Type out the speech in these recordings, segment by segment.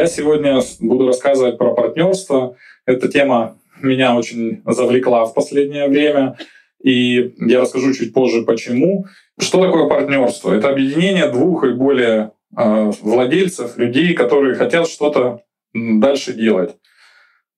Я сегодня буду рассказывать про партнерство. Эта тема меня очень завлекла в последнее время. И я расскажу чуть позже, почему. Что такое партнерство? Это объединение двух и более э, владельцев, людей, которые хотят что-то дальше делать.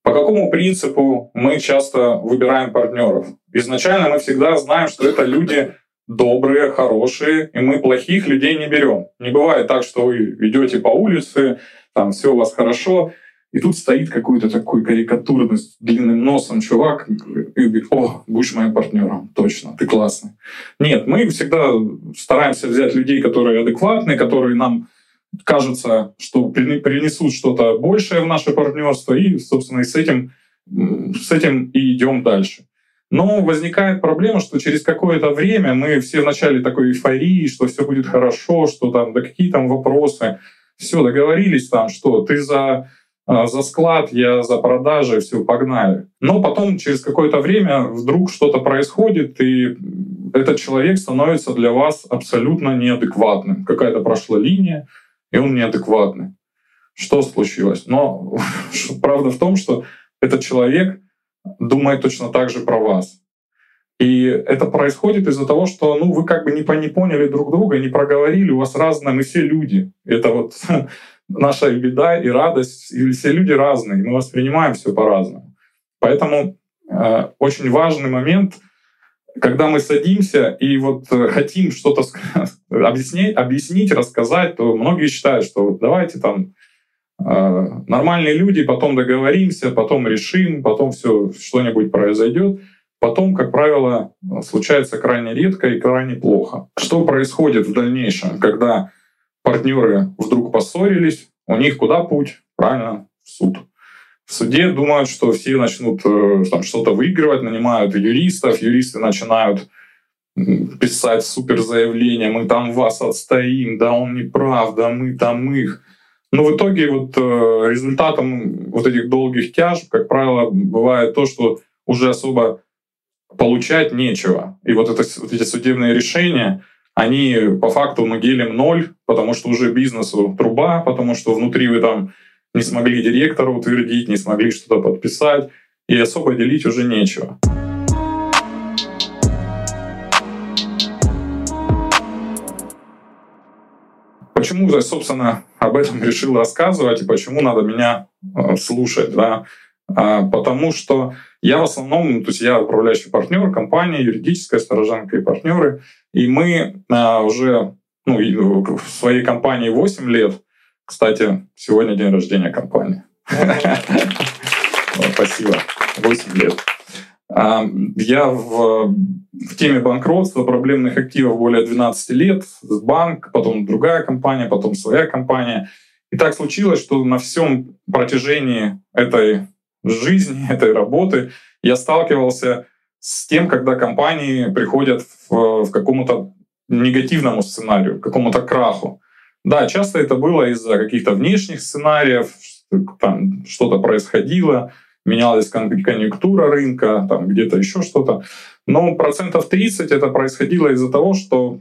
По какому принципу мы часто выбираем партнеров? Изначально мы всегда знаем, что это люди добрые, хорошие, и мы плохих людей не берем. Не бывает так, что вы идете по улице, там все у вас хорошо, и тут стоит какой-то такой карикатурный с длинным носом чувак и говорит, о, будешь моим партнером, точно, ты классный. Нет, мы всегда стараемся взять людей, которые адекватные, которые нам кажется, что принесут что-то большее в наше партнерство, и, собственно, и с этим, с этим и идем дальше. Но возникает проблема, что через какое-то время мы все в начале такой эйфории, что все будет хорошо, что там, да какие там вопросы, все, договорились там, что ты за, а, за склад, я за продажи, все, погнали. Но потом через какое-то время вдруг что-то происходит, и этот человек становится для вас абсолютно неадекватным. Какая-то прошла линия, и он неадекватный. Что случилось? Но правда в том, что этот человек думает точно так же про вас. И это происходит из-за того, что ну, вы как бы не, не поняли друг друга, не проговорили, у вас разные, мы все люди. Это вот наша беда и радость, и все люди разные, мы воспринимаем все по-разному. Поэтому э, очень важный момент — когда мы садимся и вот э, хотим что-то объяснить, объяснить, рассказать, то многие считают, что вот давайте там э, нормальные люди, потом договоримся, потом решим, потом все что-нибудь произойдет. Потом, как правило, случается крайне редко и крайне плохо. Что происходит в дальнейшем, когда партнеры вдруг поссорились, у них куда путь? Правильно, в суд. В суде думают, что все начнут э, там, что-то выигрывать, нанимают юристов, юристы начинают писать супер заявления, мы там вас отстоим, да он не прав, да мы там их. Но в итоге вот э, результатом вот этих долгих тяжб, как правило, бывает то, что уже особо получать нечего. И вот, это, вот эти судебные решения, они по факту мы делим ноль, потому что уже бизнесу труба, потому что внутри вы там не смогли директора утвердить, не смогли что-то подписать, и особо делить уже нечего. Почему я, собственно, об этом решил рассказывать и почему надо меня э, слушать? Да? А, потому что я в основном, то есть я управляющий партнер компании, юридическая сторожанка и партнеры, и мы а, уже ну, в своей компании 8 лет, кстати, сегодня день рождения компании. Спасибо. 8 лет. А, я в, в теме банкротства, проблемных активов более 12 лет. Банк, потом другая компания, потом своя компания. И так случилось, что на всем протяжении этой жизни, этой работы я сталкивался с тем, когда компании приходят в, в какому-то негативному сценарию, к какому-то краху. Да, часто это было из-за каких-то внешних сценариев, там что-то происходило, менялась конъюнктура рынка, там где-то еще что-то. Но процентов 30 это происходило из-за того, что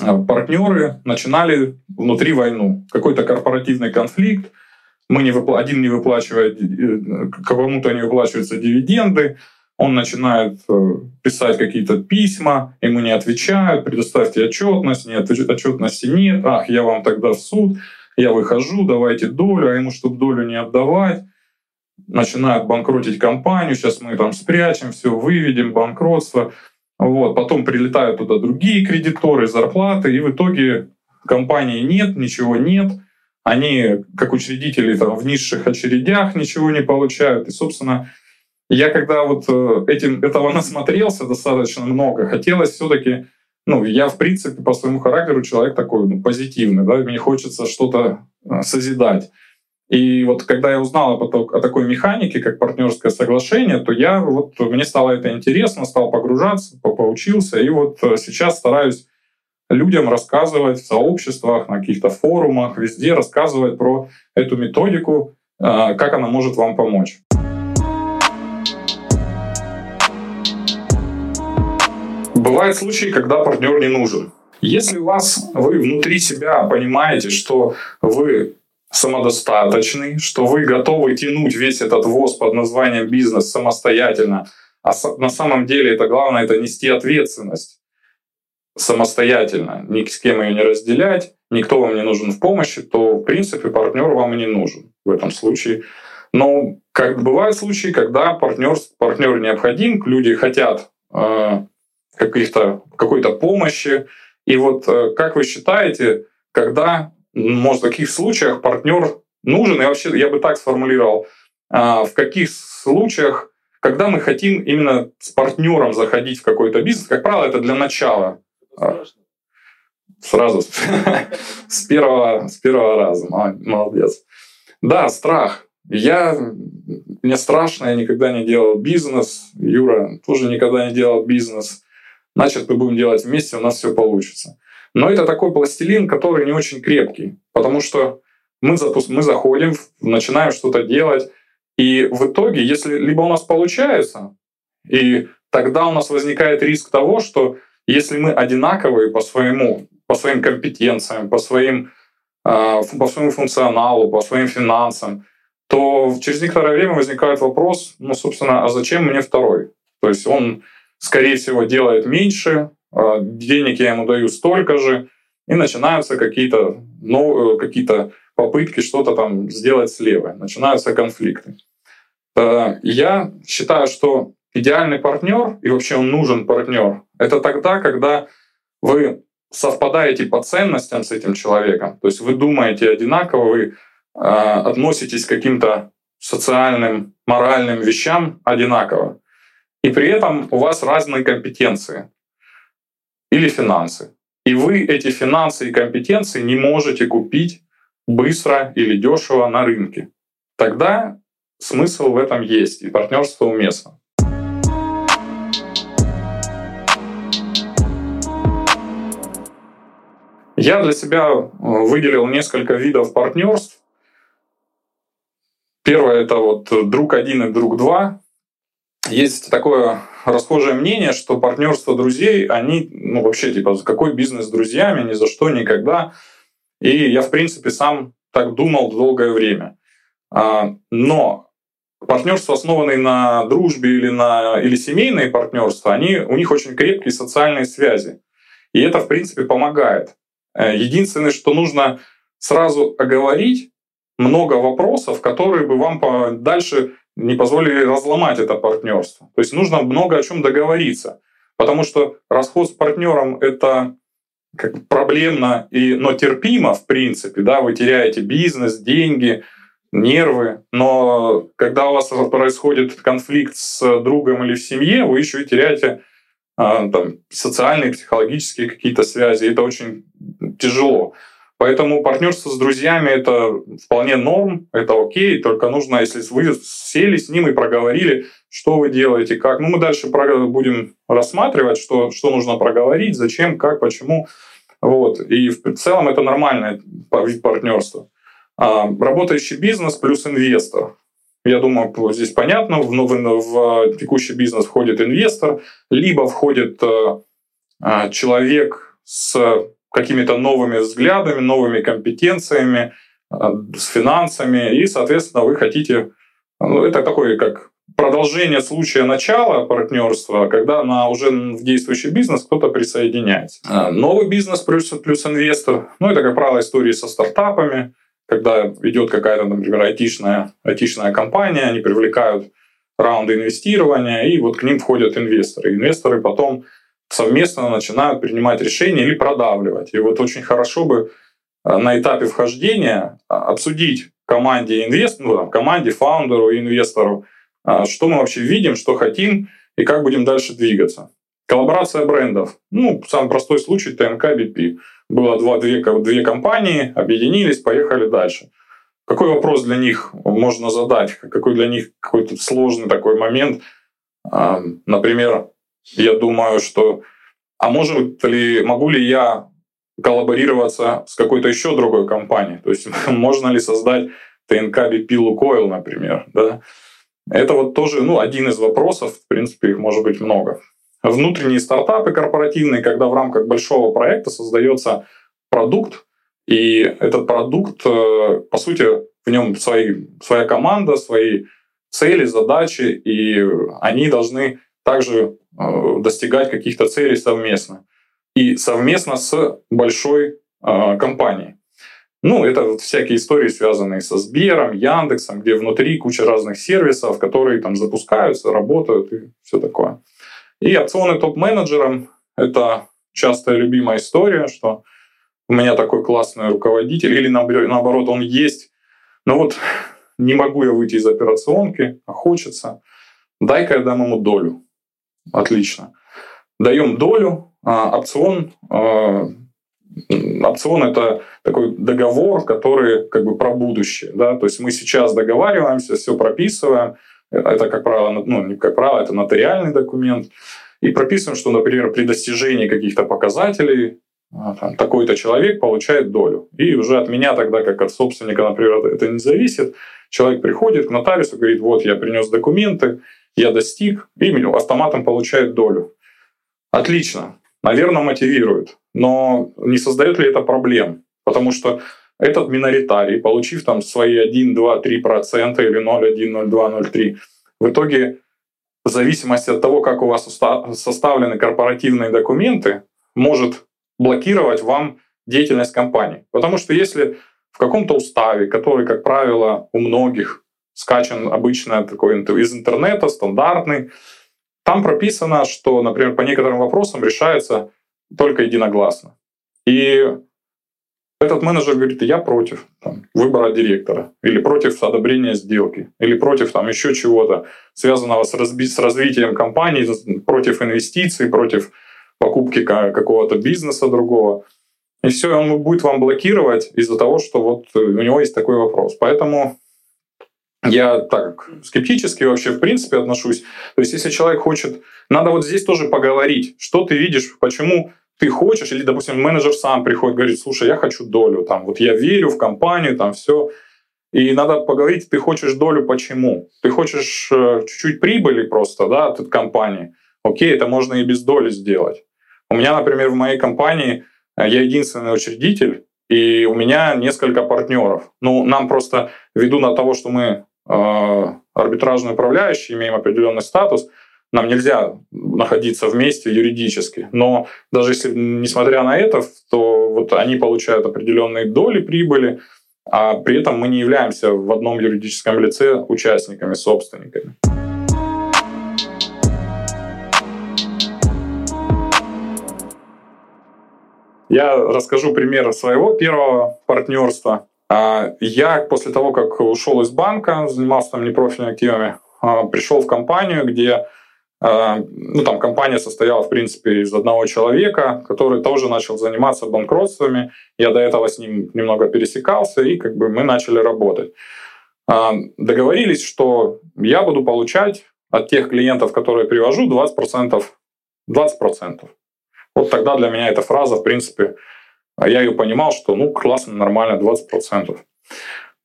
э, партнеры начинали внутри войну, какой-то корпоративный конфликт, мы не выпла... один не выплачивает, э, кому-то не выплачиваются дивиденды, он начинает э, писать какие-то письма, ему не отвечают, предоставьте отчетность, нет, отчетности нет, ах, я вам тогда в суд, я выхожу, давайте долю, а ему, чтобы долю не отдавать, начинают банкротить компанию, сейчас мы там спрячем, все выведем, банкротство. Вот. Потом прилетают туда другие кредиторы, зарплаты, и в итоге компании нет, ничего нет. Они, как учредители там, в низших очередях, ничего не получают. И, собственно, я когда вот э, этим, этого насмотрелся достаточно много, хотелось все таки ну, я, в принципе, по своему характеру человек такой ну, позитивный, да, мне хочется что-то э, созидать. И вот когда я узнал о, такой механике, как партнерское соглашение, то я вот мне стало это интересно, стал погружаться, поучился, и вот э, сейчас стараюсь людям рассказывать в сообществах, на каких-то форумах, везде рассказывать про эту методику, как она может вам помочь. Бывают случаи, когда партнер не нужен. Если у вас вы внутри себя понимаете, что вы самодостаточный, что вы готовы тянуть весь этот ВОЗ под названием бизнес самостоятельно, а на самом деле это главное это нести ответственность самостоятельно, ни с кем ее не разделять, никто вам не нужен в помощи, то в принципе партнер вам и не нужен в этом случае. Но как бывают случаи, когда партнер, партнер необходим, люди хотят э, каких-то, какой-то помощи. И вот э, как вы считаете, когда, может, в каких случаях партнер нужен, и вообще я бы так сформулировал, э, в каких случаях, когда мы хотим именно с партнером заходить в какой-то бизнес, как правило, это для начала. Сразу с первого, с первого раза. Молодец. Да, страх. Я, мне страшно, я никогда не делал бизнес. Юра тоже никогда не делал бизнес. Значит, мы будем делать вместе, у нас все получится. Но это такой пластилин, который не очень крепкий, потому что мы, запуск... мы заходим, начинаем что-то делать, и в итоге, если либо у нас получается, и тогда у нас возникает риск того, что если мы одинаковые по своему, по своим компетенциям, по своим, а, по своему функционалу, по своим финансам, то через некоторое время возникает вопрос, ну, собственно, а зачем мне второй? То есть он, скорее всего, делает меньше, а, денег я ему даю столько же, и начинаются какие-то ну, какие попытки что-то там сделать слева, начинаются конфликты. Э, я считаю, что идеальный партнер, и вообще он нужен партнер, это тогда, когда вы совпадаете по ценностям с этим человеком, то есть вы думаете одинаково, вы а, относитесь к каким-то социальным, моральным вещам одинаково. И при этом у вас разные компетенции или финансы. И вы эти финансы и компетенции не можете купить быстро или дешево на рынке. Тогда смысл в этом есть, и партнерство уместно. Я для себя э, выделил несколько видов партнерств, Первое — это вот друг один и друг два. Есть такое расхожее мнение, что партнерство друзей, они, ну вообще, типа, какой бизнес с друзьями, ни за что, никогда. И я, в принципе, сам так думал долгое время. А, но партнерства, основанные на дружбе или, на, или семейные партнерства, они, у них очень крепкие социальные связи. И это, в принципе, помогает. Э, единственное, что нужно сразу оговорить, много вопросов, которые бы вам дальше не позволили разломать это партнерство. То есть нужно много о чем договориться. Потому что расход с партнером это как проблемно, и, но терпимо, в принципе. Да? Вы теряете бизнес, деньги, нервы. Но когда у вас происходит конфликт с другом или в семье, вы еще и теряете а, там, социальные, психологические какие-то связи. Это очень тяжело. Поэтому партнерство с друзьями это вполне норм, это окей, только нужно, если вы сели с ним и проговорили, что вы делаете, как. Ну, мы дальше будем рассматривать, что, что нужно проговорить, зачем, как, почему. Вот. И в целом это нормальное вид партнерства. А, работающий бизнес плюс инвестор. Я думаю, здесь понятно, в, в, в текущий бизнес входит инвестор, либо входит э, человек с какими-то новыми взглядами, новыми компетенциями, а, с финансами, и, соответственно, вы хотите... Ну, это такое как продолжение случая начала партнерства, когда на уже в действующий бизнес кто-то присоединяется. А, новый бизнес плюс, плюс инвестор. Ну, это, как правило, истории со стартапами, когда идет какая-то, например, айтишная, айтишная компания, они привлекают раунды инвестирования, и вот к ним входят инвесторы. Инвесторы потом совместно начинают принимать решения или продавливать. И вот очень хорошо бы э, на этапе вхождения э, обсудить команде инвестору, ну, команде, фаундеру и инвестору, э, что мы вообще видим, что хотим и как будем дальше двигаться. Коллаборация брендов. Ну, самый простой случай ТМК BP. Было два, две, две компании, объединились, поехали дальше. Какой вопрос для них можно задать? Какой для них какой-то сложный такой момент? Например, я думаю, что а может ли, могу ли я коллаборироваться с какой-то еще другой компанией? То есть можно ли создать ТНК BP Лукойл, например? Да? Это вот тоже ну, один из вопросов, в принципе, их может быть много. Внутренние стартапы корпоративные, когда в рамках большого проекта создается продукт, И этот продукт, э, по сути, в нем свои, своя команда, свои цели, задачи, и они должны также достигать каких-то целей совместно. И совместно с большой э, компанией. Ну, это вот всякие истории, связанные со Сбером, Яндексом, где внутри куча разных сервисов, которые там запускаются, работают и все такое. И опционы топ-менеджерам — это частая любимая история, что у меня такой классный руководитель, или наоборот, он есть, но вот не могу я выйти из операционки, а хочется. Дай-ка я дам ему долю. Отлично. Даем долю, а опцион а, опцион это такой договор, который как бы про будущее. Да? То есть мы сейчас договариваемся, все прописываем. Это, как правило, ну, не как правило, это нотариальный документ. И прописываем, что, например, при достижении каких-то показателей а, такой-то человек получает долю. И уже от меня тогда, как от собственника, например, это не зависит. Человек приходит к нотариусу, говорит, вот я принес документы, я достиг, и автоматом получает долю. Отлично. Наверное, мотивирует. Но не создает ли это проблем? Потому что этот миноритарий, получив там свои 1, 2, 3 процента или 0,1, 0,2, 0,3, в итоге в зависимости от того, как у вас составлены корпоративные документы, может блокировать вам деятельность компании. Потому что если в каком-то уставе, который, как правило, у многих скачан обычно такой из интернета, стандартный, там прописано, что, например, по некоторым вопросам решается только единогласно. И этот менеджер говорит, я против там, выбора директора, или против одобрения сделки, или против там, еще чего-то, связанного с, разби- с развитием компании, против инвестиций, против покупки какого-то бизнеса другого. И все, он будет вам блокировать из-за того, что вот у него есть такой вопрос. Поэтому я так скептически вообще в принципе отношусь. То есть, если человек хочет, надо вот здесь тоже поговорить, что ты видишь, почему ты хочешь, или, допустим, менеджер сам приходит, говорит, слушай, я хочу долю, там, вот я верю в компанию, там, все. И надо поговорить, ты хочешь долю почему? Ты хочешь э, чуть-чуть прибыли просто, да, от компании. Окей, это можно и без доли сделать. У меня, например, в моей компании э, я единственный учредитель, и у меня несколько партнеров. Ну, нам просто, ввиду на того, что мы э, арбитражные управляющие, имеем определенный статус, нам нельзя находиться вместе юридически. Но даже если, несмотря на это, то вот они получают определенные доли прибыли, а при этом мы не являемся в одном юридическом лице участниками, собственниками. Я расскажу пример своего первого партнерства. А, я после того, как ушел из банка, занимался там непрофильными активами, а, пришел в компанию, где а, ну, там компания состояла, в принципе, из одного человека, который тоже начал заниматься банкротствами. Я до этого с ним немного пересекался, и как бы мы начали работать. Договорились, что я буду получать от тех клиентов, которые привожу, 20%. 20%. Вот тогда для меня эта фраза, в принципе, я ее понимал, что ну классно, нормально, 20%.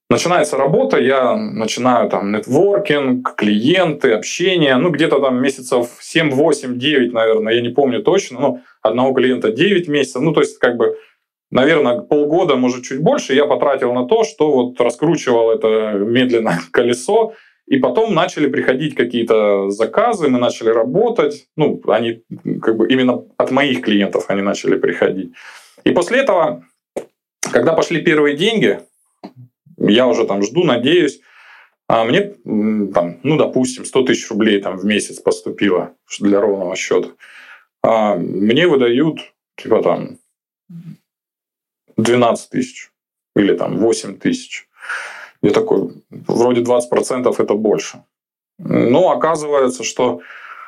Начинается работа, я начинаю там нетворкинг, клиенты, общение, ну где-то там месяцев 7, 8, 9, наверное, я не помню точно, но одного клиента 9 месяцев, ну то есть как бы, наверное, полгода, может чуть больше я потратил на то, что вот раскручивал это медленно колесо, и потом начали приходить какие-то заказы, мы начали работать, ну они как бы именно от моих клиентов они начали приходить. И после этого, когда пошли первые деньги, я уже там жду, надеюсь. А мне, там, ну, допустим, 100 тысяч рублей там, в месяц поступило для ровного счета. А мне выдают, типа, там, 12 тысяч или там 8 тысяч. Я такой, вроде 20% это больше. Но оказывается, что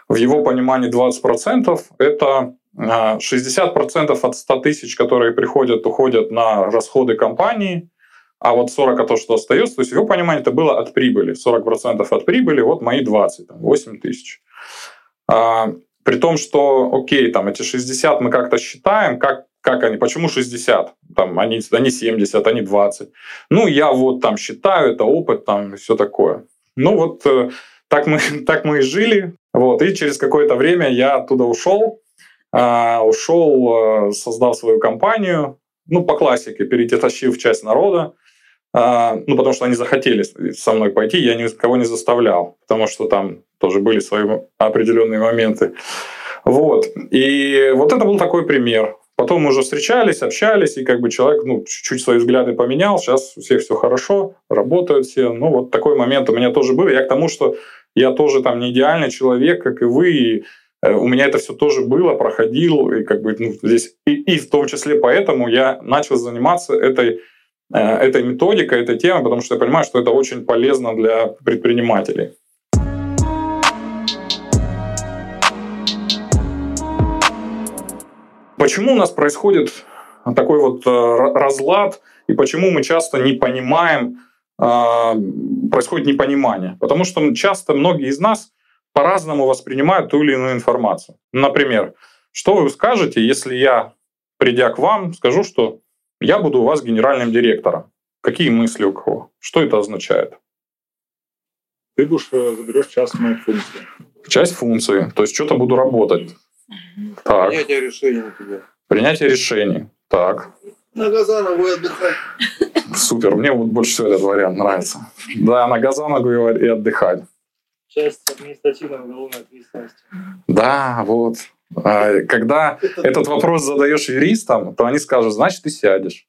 в его понимании 20% это 60% а, от 100 тысяч, которые приходят, уходят на расходы компании, а вот 40 это то, что остается, то есть его понимании это было от прибыли. 40% от прибыли, вот мои 20, там, 8 тысяч. А, при том, что, окей, там эти 60 мы как-то считаем, как, как они, почему 60? Там, они, они 70, они 20. Ну, я вот там считаю, это опыт, там, все такое. Ну, вот э, так мы, так мы и жили. Вот, и через какое-то время я оттуда ушел, ушел, э, создал свою компанию, ну, по классике, перетащив часть народа, а, ну, потому что они захотели со мной пойти, я никого не заставлял, потому что там тоже были свои определенные моменты. Вот. И вот это был такой пример. Потом мы уже встречались, общались, и как бы человек ну, чуть-чуть свои взгляды поменял. Сейчас у всех все хорошо, работают все. Ну, вот такой момент у меня тоже был. Я к тому, что я тоже там не идеальный человек, как и вы, и у меня это все тоже было, проходил, и как бы ну, здесь и, и в том числе поэтому я начал заниматься этой э, этой методикой, этой темой, потому что я понимаю, что это очень полезно для предпринимателей. Почему у нас происходит такой вот э, разлад, и почему мы часто не понимаем, происходит непонимание? Потому что часто многие из нас по-разному воспринимают ту или иную информацию. Например, что вы скажете, если я, придя к вам, скажу, что я буду у вас генеральным директором? Какие мысли у кого? Что это означает? Ты будешь э, заберешь часть моих функций. Часть функции. То есть что-то буду работать. Так. Принятие решений, например. Принятие решений. Так. На Газанову и отдыхать. Супер. Мне вот больше всего этот вариант нравится. Да, на Газанову и отдыхать. Часть административной уголовной ответственности. Да, вот. А, когда этот вопрос задаешь юристам, то они скажут, значит, ты сядешь.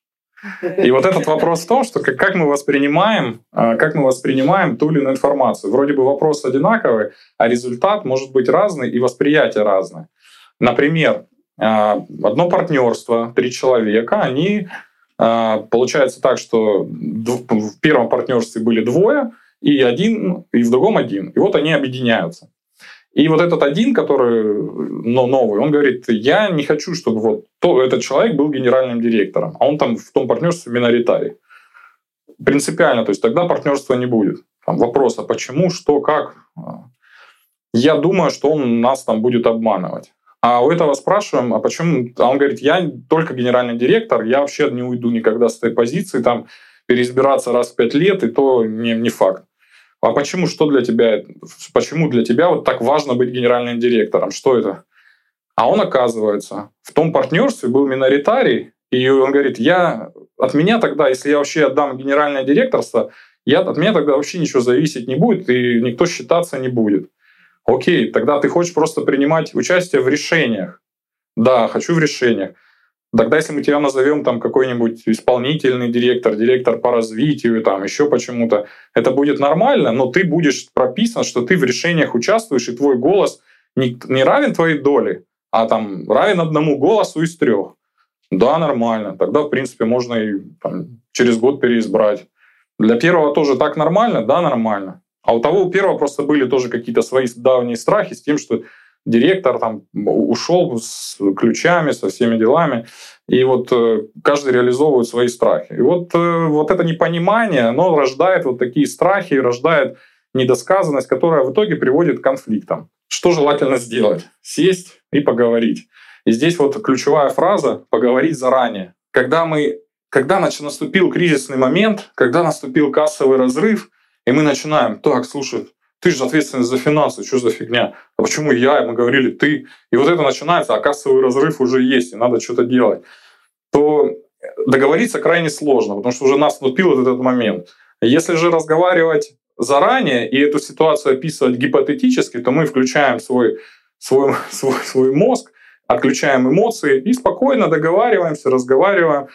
И вот этот вопрос в том, что как, мы воспринимаем, а, как мы воспринимаем ту или иную информацию. Вроде бы вопрос одинаковый, а результат может быть разный и восприятие разное. Например, а, одно партнерство, три человека, они получается так, что в первом партнерстве были двое, и один, и в другом один. И вот они объединяются. И вот этот один, который но новый, он говорит, я не хочу, чтобы вот то, этот человек был генеральным директором, а он там в том партнерстве миноритарий. Принципиально, то есть тогда партнерства не будет. Там вопрос, а почему, что, как. Я думаю, что он нас там будет обманывать. А у этого спрашиваем, а почему? А он говорит, я только генеральный директор, я вообще не уйду никогда с этой позиции, там переизбираться раз в пять лет, и то не, не факт. А почему, что для тебя, почему для тебя вот так важно быть генеральным директором? Что это? А он, оказывается, в том партнерстве был миноритарий, и он говорит, я от меня тогда, если я вообще отдам генеральное директорство, я, от меня тогда вообще ничего зависеть не будет, и никто считаться не будет. Окей, тогда ты хочешь просто принимать участие в решениях. Да, хочу в решениях. Тогда, если мы тебя назовем там какой-нибудь исполнительный директор, директор по развитию, там еще почему-то, это будет нормально, но ты будешь прописан, что ты в решениях участвуешь, и твой голос не, не равен твоей доли, а там равен одному голосу из трех. Да, нормально. Тогда, в принципе, можно и там, через год переизбрать. Для первого тоже так нормально? Да, нормально. А у того у первого просто были тоже какие-то свои давние страхи с тем, что директор там ушел с ключами, со всеми делами. И вот э, каждый реализовывает свои страхи. И вот, э, вот это непонимание, оно рождает вот такие страхи, рождает недосказанность, которая в итоге приводит к конфликтам. Что желательно сделать? Сесть и поговорить. И здесь вот ключевая фраза «поговорить заранее». Когда мы когда наступил кризисный момент, когда наступил кассовый разрыв, и мы начинаем, так, слушай, ты же ответственный за финансы, что за фигня? А почему я? И мы говорили, ты. И вот это начинается, а кассовый разрыв уже есть, и надо что-то делать. То договориться крайне сложно, потому что уже наступил этот момент. Если же разговаривать заранее и эту ситуацию описывать гипотетически, то мы включаем свой, свой, свой, свой мозг, отключаем эмоции и спокойно договариваемся, разговариваем,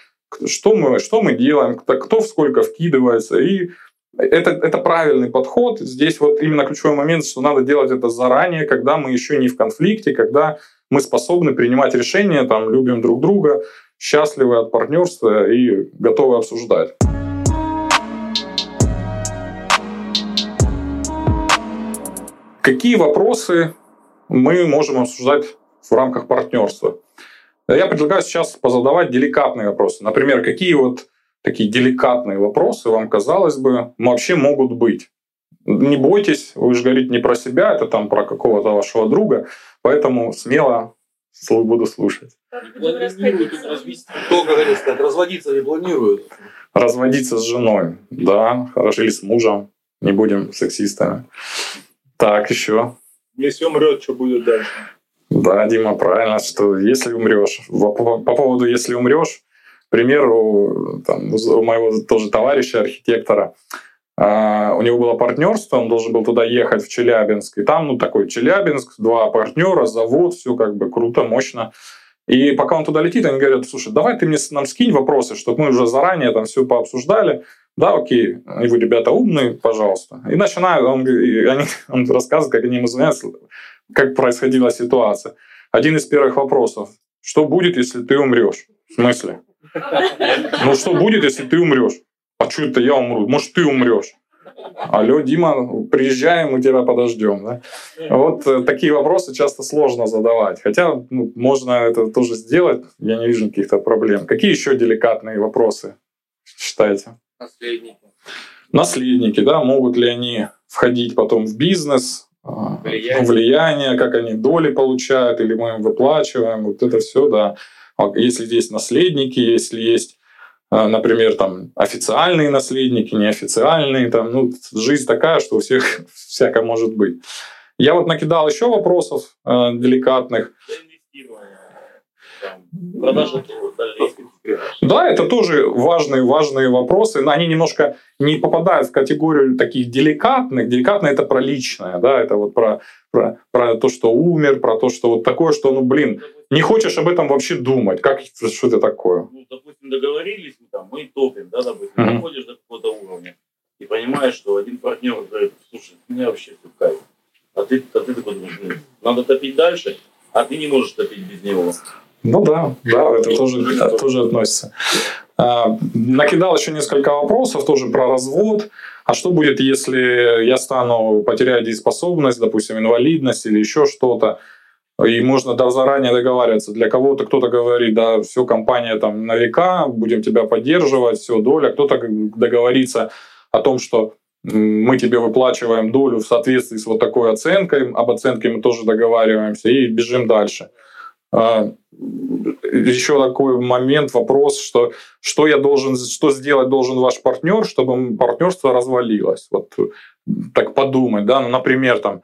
что мы, что мы делаем, кто в сколько вкидывается, и это, это правильный подход. Здесь вот именно ключевой момент, что надо делать это заранее, когда мы еще не в конфликте, когда мы способны принимать решения, там, любим друг друга, счастливы от партнерства и готовы обсуждать. Какие вопросы мы можем обсуждать в рамках партнерства? Я предлагаю сейчас позадавать деликатные вопросы. Например, какие вот такие деликатные вопросы вам, казалось бы, вообще могут быть. Не бойтесь, вы же говорите не про себя, это там про какого-то вашего друга, поэтому смело буду слушать. Кто, говорит, сказать, разводиться не планируют? Разводиться с женой, да, хорошо, или с мужем, не будем сексистами. Так, еще. Если умрет, что будет дальше? Да, Дима, правильно, что если умрешь. По, по поводу если умрешь, примеру, там, у моего тоже товарища, архитектора, а, у него было партнерство, он должен был туда ехать, в Челябинск. И там, ну, такой Челябинск, два партнера, завод, все как бы круто, мощно. И пока он туда летит, они говорят, слушай, давай ты мне нам скинь вопросы, чтобы мы уже заранее там все пообсуждали. Да, окей, и вы, ребята, умные, пожалуйста. И начинают, он, они, он рассказывает, как они ему звонят, как происходила ситуация. Один из первых вопросов. Что будет, если ты умрешь? В смысле? Ну, что будет, если ты умрешь? А что это я умру? Может, ты умрешь? Алло, Дима, приезжаем, мы тебя подождем. Да? Вот э, такие вопросы часто сложно задавать. Хотя ну, можно это тоже сделать, я не вижу каких-то проблем. Какие еще деликатные вопросы считаете? Наследники. Наследники, да, могут ли они входить потом в бизнес, а, влияние, влияние как они доли получают, или мы им выплачиваем, вот это все, да. А если есть наследники, если есть а, например, там официальные наследники, неофициальные, там, ну, жизнь такая, что у всех всякое может быть. Я вот накидал еще вопросов э, деликатных. Да, это тоже важные, важные вопросы, но они немножко не попадают в категорию таких деликатных. Деликатно это про личное, да, это вот про, про, про то, что умер, про то, что вот такое, что, ну, блин, не хочешь об этом вообще думать. Как, что это такое? Ну, допустим, договорились, мы, там, мы топим, да, допустим, mm-hmm. доходишь до какого-то уровня и понимаешь, что один партнер говорит, слушай, меня вообще все кайф. А ты, а ты такой думаешь, надо топить дальше, а ты не можешь топить без него. Ну да, да, это тоже, тоже относится. А, накидал еще несколько вопросов тоже про развод. А что будет, если я стану потеряю дееспособность, допустим, инвалидность или еще что-то? И можно да, заранее договариваться. Для кого-то кто-то говорит, да, все, компания там на века, будем тебя поддерживать, все, доля. Кто-то договорится о том, что мы тебе выплачиваем долю в соответствии с вот такой оценкой, об оценке мы тоже договариваемся и бежим дальше. А, еще такой момент, вопрос, что что я должен, что сделать должен ваш партнер, чтобы партнерство развалилось. Вот так подумать, да, ну, например, там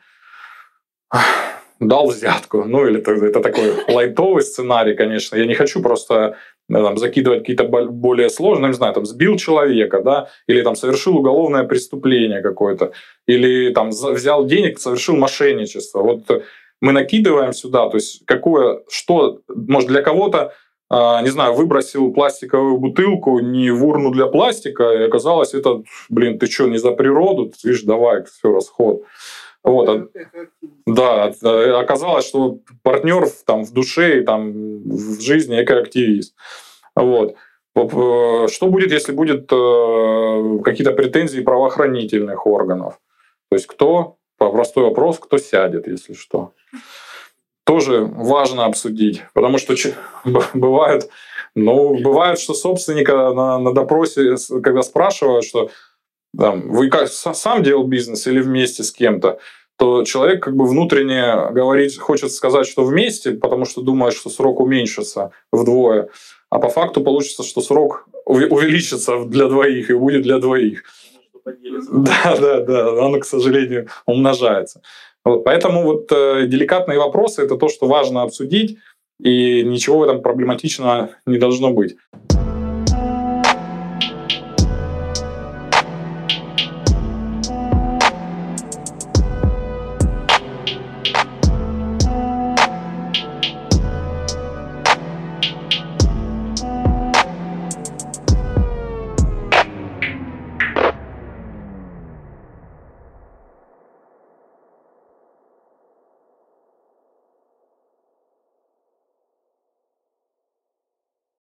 дал взятку, ну или это, это такой лайтовый сценарий, конечно. Я не хочу просто там, закидывать какие-то более сложные, не знаю, там сбил человека, да, или там совершил уголовное преступление какое-то, или там взял денег, совершил мошенничество. Вот мы накидываем сюда, то есть какое, что, может, для кого-то, а, не знаю, выбросил пластиковую бутылку не в урну для пластика, и оказалось, это, блин, ты что, не за природу? Ты видишь, давай, все, расход. Вот, а, да, оказалось, что партнер там в душе и там в жизни экоактивист. Вот. Что будет, если будет э, какие-то претензии правоохранительных органов? То есть кто Простой вопрос, кто сядет, если что. Тоже важно обсудить, потому что бывает, ну, бывает, что собственника на, на допросе, когда спрашивают, что там, вы как сам делал бизнес или вместе с кем-то, то человек как бы внутренне говорит, хочет сказать, что вместе, потому что думает, что срок уменьшится вдвое, а по факту получится, что срок увеличится для двоих и будет для двоих поделится. Да, да, да, оно, к сожалению, умножается. Вот, поэтому вот э, деликатные вопросы – это то, что важно обсудить, и ничего в этом проблематичного не должно быть.